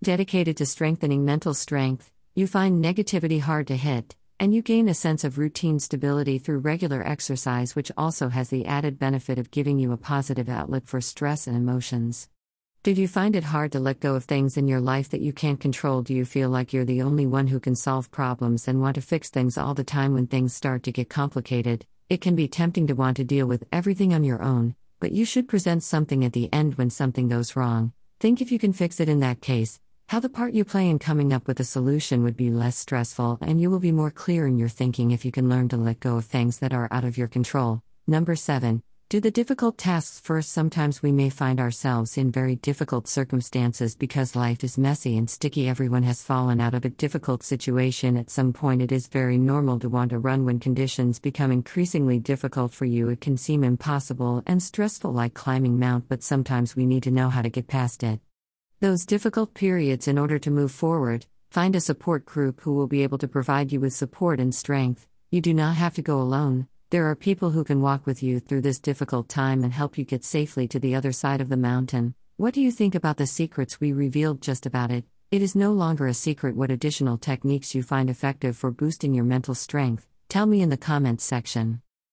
Dedicated to strengthening mental strength, you find negativity hard to hit, and you gain a sense of routine stability through regular exercise, which also has the added benefit of giving you a positive outlet for stress and emotions. Did you find it hard to let go of things in your life that you can't control? Do you feel like you're the only one who can solve problems and want to fix things all the time when things start to get complicated? It can be tempting to want to deal with everything on your own, but you should present something at the end when something goes wrong. Think if you can fix it in that case, how the part you play in coming up with a solution would be less stressful, and you will be more clear in your thinking if you can learn to let go of things that are out of your control. Number 7. Do the difficult tasks first. Sometimes we may find ourselves in very difficult circumstances because life is messy and sticky. Everyone has fallen out of a difficult situation at some point. It is very normal to want to run when conditions become increasingly difficult for you. It can seem impossible and stressful, like climbing Mount, but sometimes we need to know how to get past it. Those difficult periods, in order to move forward, find a support group who will be able to provide you with support and strength. You do not have to go alone. There are people who can walk with you through this difficult time and help you get safely to the other side of the mountain. What do you think about the secrets we revealed just about it? It is no longer a secret what additional techniques you find effective for boosting your mental strength. Tell me in the comments section.